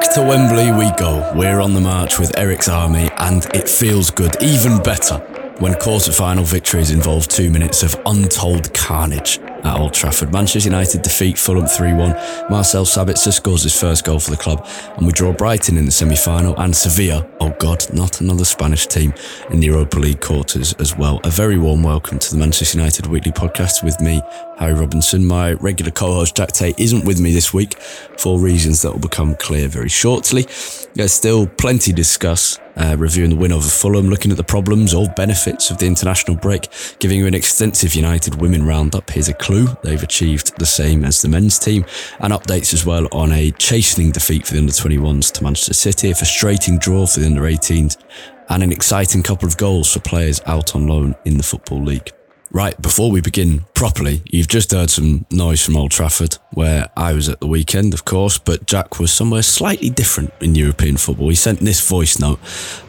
Back to Wembley we go. We're on the march with Eric's army, and it feels good, even better, when quarter-final victories involve two minutes of untold carnage at Old Trafford. Manchester United defeat Fulham 3-1. Marcel Sabitzer scores his first goal for the club, and we draw Brighton in the semi-final, and Sevilla, oh God, not another Spanish team, in the Europa League quarters as well. A very warm welcome to the Manchester United Weekly Podcast with me, Harry Robinson. My regular co-host Jack Tait isn't with me this week for reasons that will become clear very shortly. There's still plenty to discuss, uh, reviewing the win over Fulham, looking at the problems or benefits of the international break, giving you an extensive United women roundup. Here's a clue. They've achieved the same as the men's team, and updates as well on a chastening defeat for the under 21s to Manchester City, a frustrating draw for the under 18s, and an exciting couple of goals for players out on loan in the Football League. Right, before we begin properly, you've just heard some noise from Old Trafford, where I was at the weekend, of course, but Jack was somewhere slightly different in European football. He sent this voice note,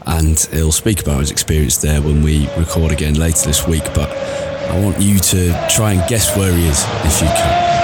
and he'll speak about his experience there when we record again later this week. But I want you to try and guess where he is, if you can.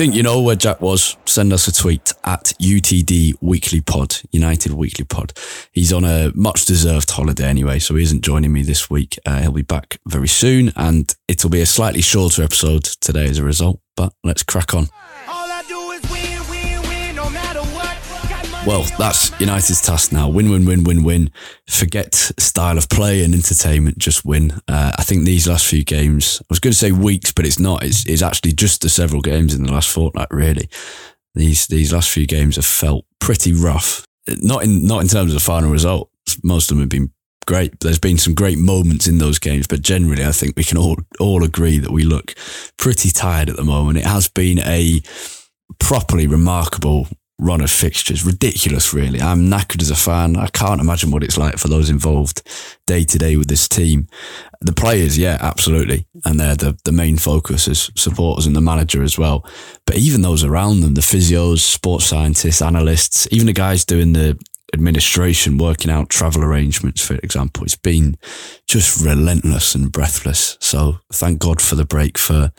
Think you know where Jack was, send us a tweet at UTD Weekly Pod, United Weekly Pod. He's on a much deserved holiday anyway, so he isn't joining me this week. Uh, he'll be back very soon, and it'll be a slightly shorter episode today as a result, but let's crack on. Well, that's United's task now. Win, win, win, win, win. Forget style of play and entertainment, just win. Uh, I think these last few games, I was going to say weeks, but it's not. It's, it's actually just the several games in the last fortnight, really. These these last few games have felt pretty rough. Not in not in terms of the final result. Most of them have been great. There's been some great moments in those games, but generally, I think we can all all agree that we look pretty tired at the moment. It has been a properly remarkable run of fixtures. Ridiculous, really. I'm knackered as a fan. I can't imagine what it's like for those involved day to day with this team. The players, yeah, absolutely. And they're the, the main focus as supporters and the manager as well. But even those around them, the physios, sports scientists, analysts, even the guys doing the administration, working out travel arrangements, for example, it's been just relentless and breathless. So thank God for the break for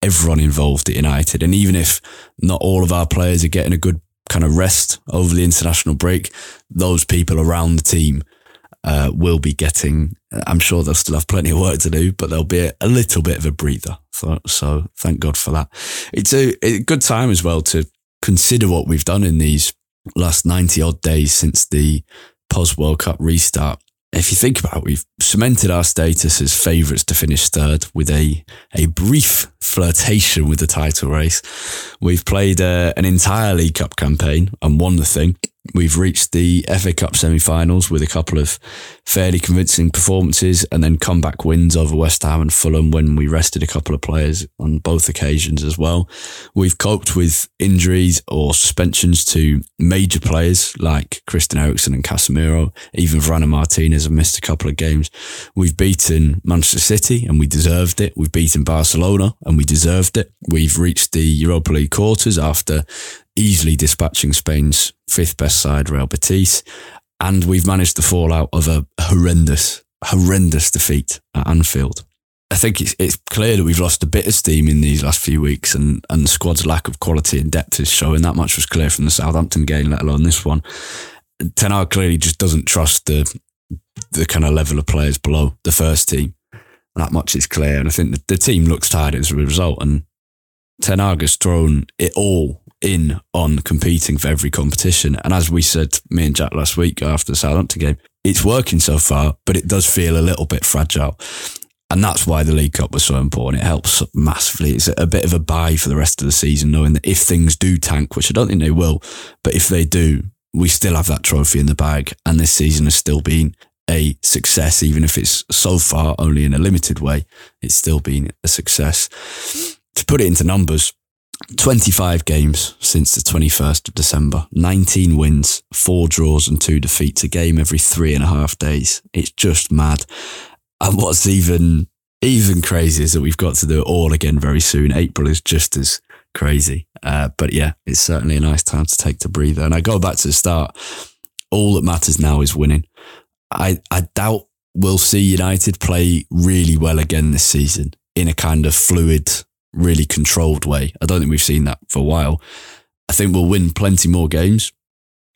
everyone involved at United. And even if not all of our players are getting a good kind of rest over the international break, those people around the team uh, will be getting, I'm sure they'll still have plenty of work to do, but there'll be a, a little bit of a breather. So, so thank God for that. It's a, a good time as well to consider what we've done in these last 90 odd days since the post World Cup restart. If you think about it, we've cemented our status as favourites to finish third with a, a brief flirtation with the title race. We've played uh, an entire League Cup campaign and won the thing. We've reached the FA Cup semi-finals with a couple of fairly convincing performances and then comeback wins over West Ham and Fulham when we rested a couple of players on both occasions as well. We've coped with injuries or suspensions to major players like Christian Eriksen and Casemiro. Even Varane Martinez have missed a couple of games. We've beaten Manchester City and we deserved it. We've beaten Barcelona and we deserved it. We've reached the Europa League quarters after easily dispatching Spain's fifth best side, Real Betis. And we've managed to fall out of a horrendous, horrendous defeat at Anfield. I think it's it's clear that we've lost a bit of steam in these last few weeks, and and the squad's lack of quality and depth is showing. That much was clear from the Southampton game, let alone this one. Ten Hag clearly just doesn't trust the the kind of level of players below the first team. That much is clear, and I think the, the team looks tired as a result. And Ten Hag has thrown it all in on competing for every competition. And as we said, me and Jack last week after the Southampton game, it's working so far, but it does feel a little bit fragile. And that's why the League Cup was so important. It helps massively. It's a bit of a buy for the rest of the season, knowing that if things do tank, which I don't think they will, but if they do, we still have that trophy in the bag. And this season has still been a success, even if it's so far only in a limited way. It's still been a success. To put it into numbers, 25 games since the 21st of December, 19 wins, four draws, and two defeats, a game every three and a half days. It's just mad. And what's even even crazy is that we've got to do it all again very soon. April is just as crazy. Uh, but yeah, it's certainly a nice time to take to breather. And I go back to the start. All that matters now is winning. I, I doubt we'll see United play really well again this season in a kind of fluid, really controlled way. I don't think we've seen that for a while. I think we'll win plenty more games.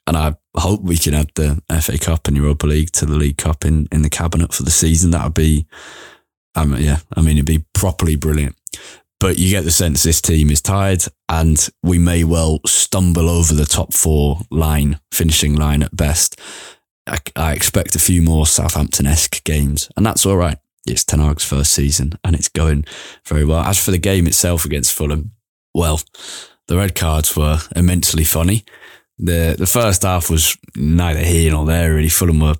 And I hope we can add the FA Cup and Europa League to the League Cup in, in the cabinet for the season. That would be, um, yeah, I mean, it'd be properly brilliant. But you get the sense this team is tired and we may well stumble over the top four line, finishing line at best. I, I expect a few more Southampton esque games, and that's all right. It's Ten Hag's first season, and it's going very well. As for the game itself against Fulham, well, the red cards were immensely funny. the The first half was neither here nor there. Really, Fulham were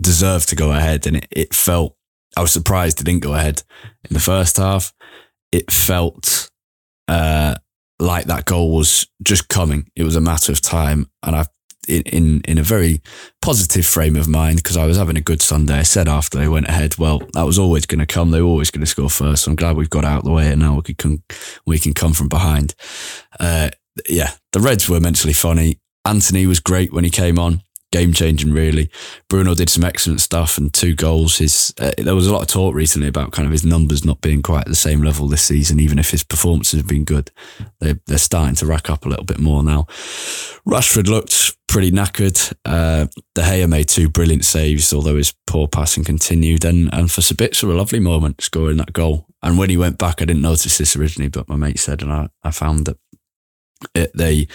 deserved to go ahead, and it, it felt. I was surprised it didn't go ahead in the first half. It felt uh, like that goal was just coming. It was a matter of time, and I in, in, a very positive frame of mind because I was having a good Sunday. I said after they went ahead, well, that was always going to come. They were always going to score first. So I'm glad we've got out of the way and now we can, we can come from behind. Uh, yeah, the Reds were mentally funny. Antony was great when he came on game changing, really. Bruno did some excellent stuff and two goals. His uh, there was a lot of talk recently about kind of his numbers not being quite at the same level this season, even if his performances have been good. They they're starting to rack up a little bit more now. Rashford looked pretty knackered. Uh, De Gea made two brilliant saves, although his poor passing continued. And and for Sabitzer, a lovely moment scoring that goal. And when he went back, I didn't notice this originally, but my mate said, and I, I found that it, they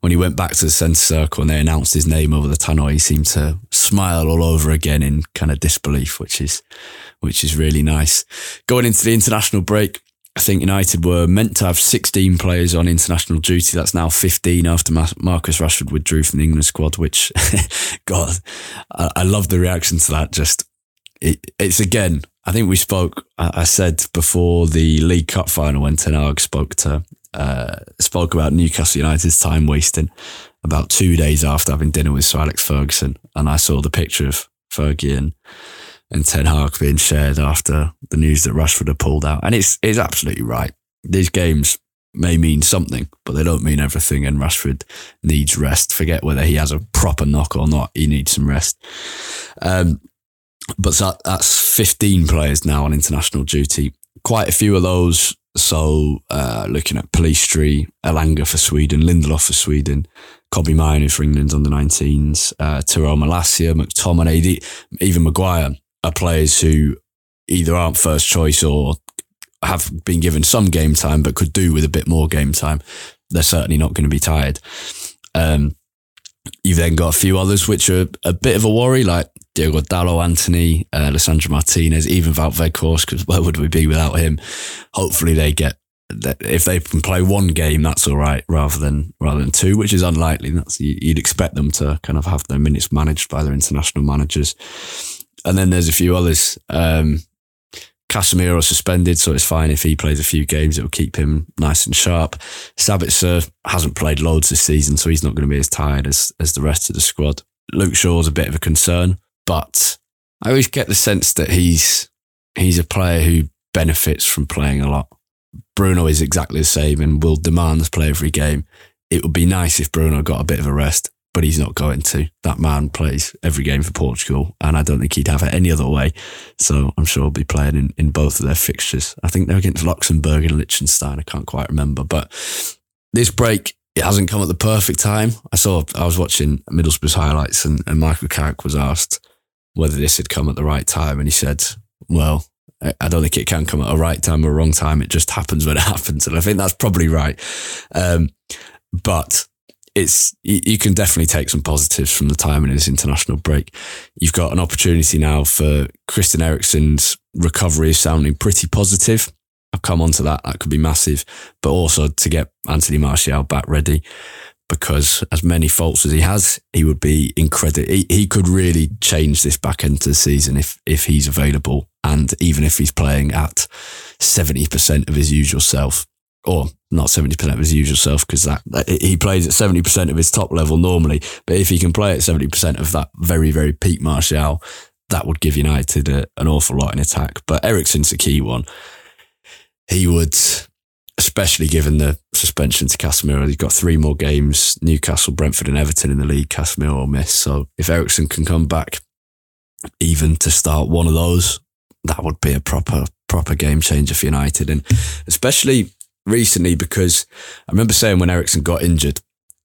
when he went back to the centre circle and they announced his name over the tunnel, he seemed to smile all over again in kind of disbelief, which is which is really nice. Going into the international break, I think United were meant to have 16 players on international duty. That's now 15 after Marcus Rashford withdrew from the England squad, which, God, I, I love the reaction to that. Just, it, it's again, I think we spoke, I, I said before the League Cup final when Ten Hag spoke to uh, spoke about Newcastle United's time wasting about two days after having dinner with Sir Alex Ferguson, and I saw the picture of Fergie and, and Ten Hag being shared after the news that Rashford had pulled out, and it's it's absolutely right. These games may mean something, but they don't mean everything. And Rashford needs rest. Forget whether he has a proper knock or not. He needs some rest. Um, but that, that's 15 players now on international duty. Quite a few of those so uh, looking at Pellistri, Elanga for Sweden, Lindelof for Sweden, Kobbie Mainoo for England under 19s, uh, Tyrell Malacia, McTominay, even Maguire are players who either aren't first choice or have been given some game time but could do with a bit more game time. They're certainly not going to be tired. Um, you've then got a few others which are a bit of a worry, like Diego Dalot, Antony, uh, Lisandro Martinez, even Weghorst, because where would we be without him? Hopefully they get if they can play one game, that's all right, rather than rather than two, which is unlikely. That's you'd expect them to kind of have their minutes managed by their international managers. And then there's a few others. Um, Casemiro suspended, so it's fine if he plays a few games. It will keep him nice and sharp. Sabitzer hasn't played loads this season, so he's not going to be as tired as as the rest of the squad. Luke Shaw's a bit of a concern but I always get the sense that he's he's a player who benefits from playing a lot. Bruno is exactly the same and will demand to play every game. It would be nice if Bruno got a bit of a rest, but he's not going to. That man plays every game for Portugal, and I don't think he'd have it any other way. So I'm sure he'll be playing in, in both of their fixtures. I think they're against Luxembourg and Liechtenstein. I can't quite remember, but this break it hasn't come at the perfect time. I saw I was watching Middlesbrough's highlights, and, and Michael Carrick was asked whether this had come at the right time, and he said, "Well." I don't think it can come at a right time or a wrong time. It just happens when it happens. And I think that's probably right. Um, but it's you, can definitely take some positives from the time in this international break. You've got an opportunity now for Christian Eriksen's recovery sounding pretty positive. I've come on to that. That could be massive, but also to get Anthony Martial back ready because as many faults as he has, he would be incredible. He, he could really change this back end to the season if, if he's available and even if he's playing at 70% of his usual self or not 70% of his usual self because that, he plays at 70% of his top level normally. But if he can play at 70% of that very, very peak Martial, that would give United a, an awful lot in attack. But Eriksen's a key one. He would, especially given the suspension to Casemiro, he's got three more games Newcastle, Brentford, and Everton in the league. Casemiro will miss. So if Eriksen can come back even to start one of those, that would be a proper, proper game changer for United. And especially recently, because I remember saying when Eriksen got injured,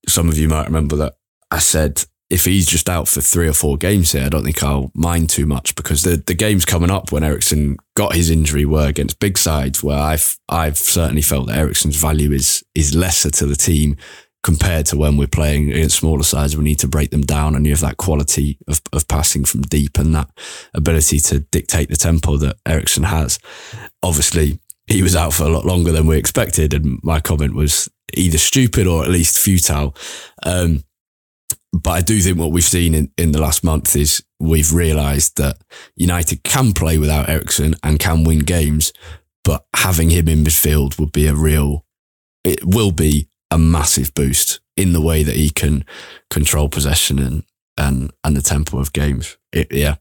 some of you might remember that I said, if he's just out for three or four games here, I don't think I'll mind too much because the, the games coming up when Eriksen got his injury were against big sides where I've I've certainly felt that Eriksen's value is is lesser to the team compared to when we're playing against smaller sides. We need to break them down and you have that quality of, of passing from deep and that ability to dictate the tempo that Eriksen has. Obviously, he was out for a lot longer than we expected, and my comment was either stupid or at least futile. Um, but I do think what we've seen in, in the last month is we've realised that United can play without Eriksen and can win games, but having him in midfield would be a real, it will be a massive boost in the way that he can control possession and and and the tempo of games. It, yeah,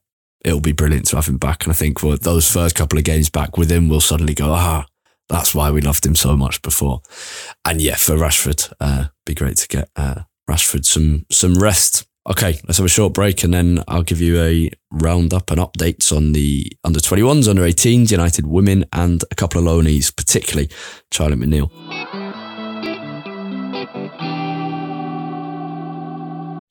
it'll be brilliant to have him back. And I think for those first couple of games back with him, we'll suddenly go, ah, that's why we loved him so much before. And yeah, for Rashford, uh, be great to get uh, Rashford some some rest. Okay, let's have a short break and then I'll give you a roundup and updates on the under 21s, under 18s, United women, and a couple of loanees, particularly Charlie McNeill.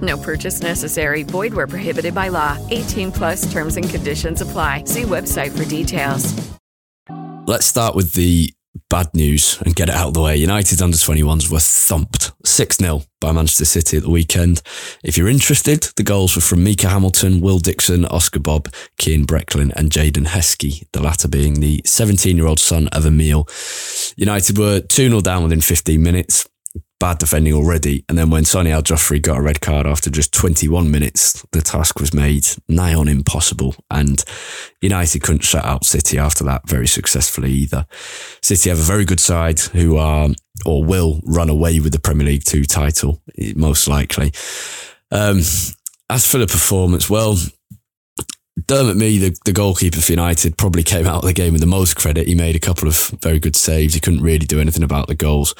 No purchase necessary. Void where prohibited by law. 18 plus terms and conditions apply. See website for details. Let's start with the bad news and get it out of the way. United under 21s were thumped 6 0 by Manchester City at the weekend. If you're interested, the goals were from Micah Hamilton, Will Dixon, Oscar Bob, Kian Breckin, and Jaden Heskey, the latter being the 17 year old son of Emile. United were 2 0 down within 15 minutes. Bad defending already. And then when Sonny Aljofree got a red card after just 21 minutes, the task was made nigh on impossible. And United couldn't shut out City after that very successfully either. City have a very good side who are or will run away with the Premier League 2 title, most likely. Um, as for the performance, well, Dermot Mee, the, the goalkeeper for United, probably came out of the game with the most credit. He made a couple of very good saves. He couldn't really do anything about the goals.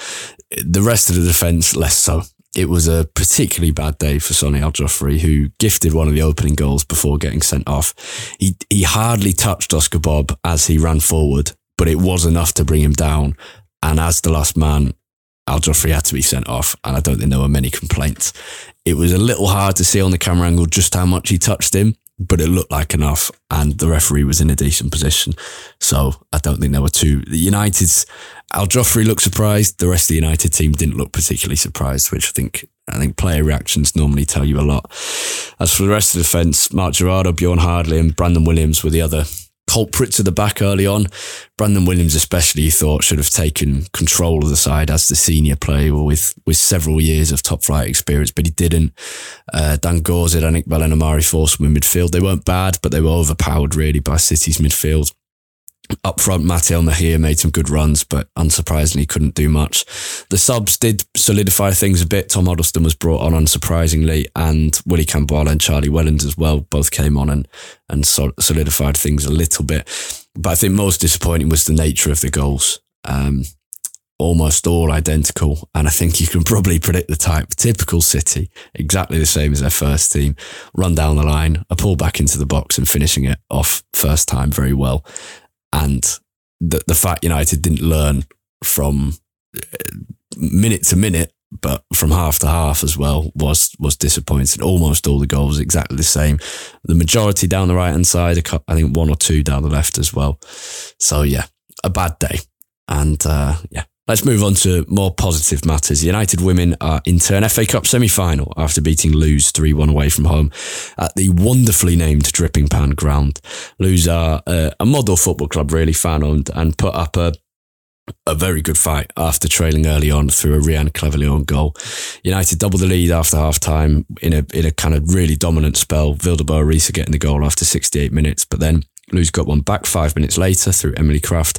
The rest of the defence, less so. It was a particularly bad day for Sonny Al who gifted one of the opening goals before getting sent off. He, he hardly touched Oscar Bob as he ran forward, but it was enough to bring him down. And as the last man, Al had to be sent off, and I don't think there were many complaints. It was a little hard to see on the camera angle just how much he touched him, but it looked like enough, and the referee was in a decent position. So I don't think there were two. The United's Aljofree looked surprised. The rest of the United team didn't look particularly surprised, which I think I think player reactions normally tell you a lot. As for the rest of the defence, Marc Jurado, Bjorn Hardley, and Brandon Williams were the other culprits at the back early on. Brandon Williams, especially, you thought should have taken control of the side as the senior player with with several years of top flight experience, but he didn't. Uh, Dan Gore, Zidane Iqbal, and Omari Forsman midfield. They weren't bad, but they were overpowered really by City's midfield. Up front, Mateo Mejia made some good runs, but unsurprisingly couldn't do much. The subs did solidify things a bit. Tom Huddlestone was brought on unsurprisingly, and Willie Campbell and Charlie Wellens as well both came on and, and solidified things a little bit. But I think most disappointing was the nature of the goals. Um, almost all identical. And I think you can probably predict the type. Typical City, exactly the same as their first team. Run down the line, a pull back into the box and finishing it off first time very well and the the fact United didn't learn from uh, minute to minute, but from half to half as well was was disappointing. Almost all the goals exactly the same. The majority down the right hand side, I think one or two down the left as well. So yeah, a bad day, and uh, yeah, Let's move on to more positive matters. United women are in turn FA Cup semi final after beating Lewes 3 1 away from home at the wonderfully named Dripping Pan ground. Lewes are uh, a model football club, really fan owned, and put up a a very good fight after trailing early on through a Rian Cleverlyon goal. United doubled the lead after half time in a in a kind of really dominant spell. Vilde Bøe Risa getting the goal after 68 minutes, but then Lewes got one back five minutes later through Emily Krafth,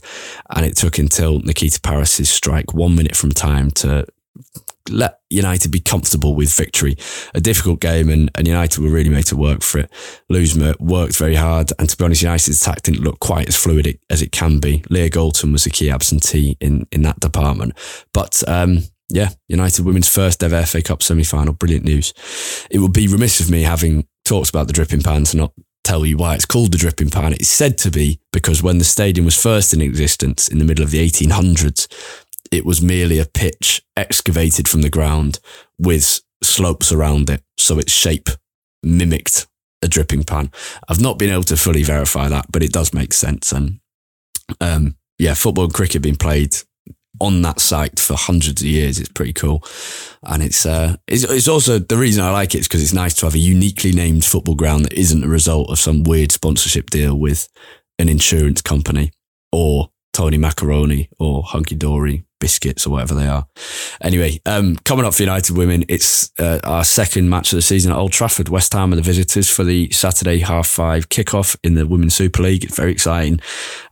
and it took until Nikita Parris's strike one minute from time to let United be comfortable with victory. A difficult game, and, and United were really made to work for it. Lewes worked very hard, and to be honest, United's attack didn't look quite as fluid as it can be. Leah Galton was a key absentee in, in that department. But um, yeah, United women's first ever FA Cup semi final. Brilliant news. It would be remiss of me having talked about the dripping pans and not tell you why it's called the dripping pan. It's said to be because when the stadium was first in existence in the middle of the 1800s, it was merely a pitch excavated from the ground with slopes around it. So its shape mimicked a dripping pan. I've not been able to fully verify that, but it does make sense. And um, yeah, football and cricket being played on that site for hundreds of years. It's pretty cool, and it's uh, it's, it's also the reason I like it is because it's nice to have a uniquely named football ground that isn't a result of some weird sponsorship deal with an insurance company or Tony Macaroni or Hunky Dory biscuits or whatever they are. Anyway, um, coming up for United Women, it's uh, our second match of the season at Old Trafford. West Ham are the visitors for the Saturday half five kickoff in the Women's Super League. It's very exciting.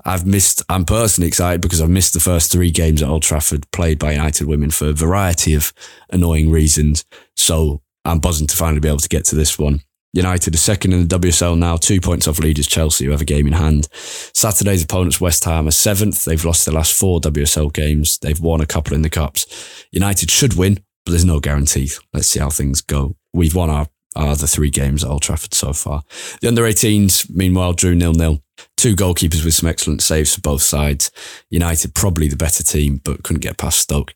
I've missed, I'm personally excited because I've missed the first three games at Old Trafford played by United Women for a variety of annoying reasons. So I'm buzzing to finally be able to get to this one. United are second in the WSL now, two points off leaders Chelsea, who have a game in hand. Saturday's opponents, West Ham, are seventh. They've lost their last four WSL games. They've won a couple in the Cups. United should win, but there's no guarantee. Let's see how things go. We've won our, our other three games at Old Trafford so far. The under 18s, meanwhile, drew nil nil. Two goalkeepers with some excellent saves for both sides. United probably the better team, but couldn't get past Stoke.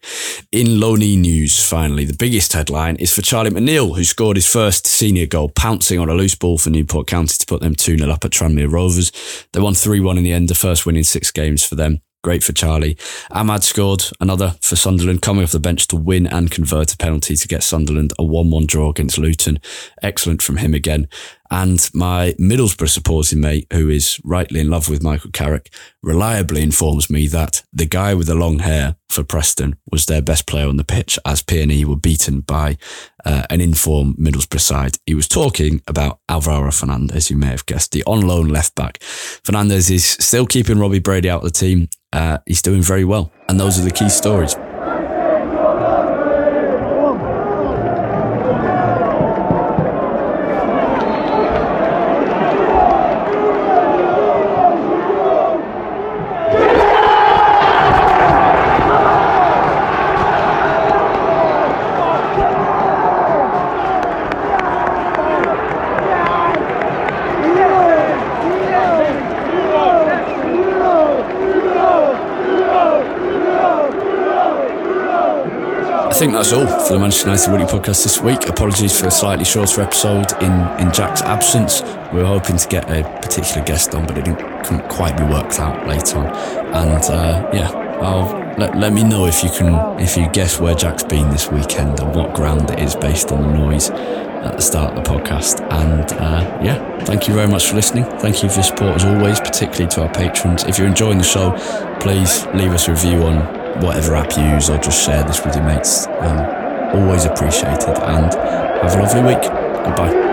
In Loney news, finally, the biggest headline is for Charlie McNeill, who scored his first senior goal, pouncing on a loose ball for Newport County to put them 2 0 up at Tranmere Rovers. They won 3 1 in the end, the first win in six games for them. Great for Charlie. Amad scored another for Sunderland, coming off the bench to win and convert a penalty to get Sunderland a 1 1 draw against Luton. Excellent from him again. And my Middlesbrough supporting mate, who is rightly in love with Michael Carrick, reliably informs me that the guy with the long hair for Preston was their best player on the pitch as PNE were beaten by uh, an informed Middlesbrough side. He was talking about Alvaro Fernandez, you may have guessed, the on loan left back. Fernandez is still keeping Robbie Brady out of the team. Uh, he's doing very well. And those are the key stories. Think that's all for the Manchester United Weekly podcast this week. Apologies for a slightly shorter episode in, in Jack's absence. We were hoping to get a particular guest on, but it didn't couldn't quite be worked out later on. And uh, yeah, I'll let, let me know if you can if you guess where Jack's been this weekend and what ground it is based on the noise at the start of the podcast. And uh, yeah, thank you very much for listening. Thank you for your support as always, particularly to our patrons. If you're enjoying the show, please leave us a review on whatever app you use or just share this with your mates. Um, always appreciated. And have a lovely week. Goodbye.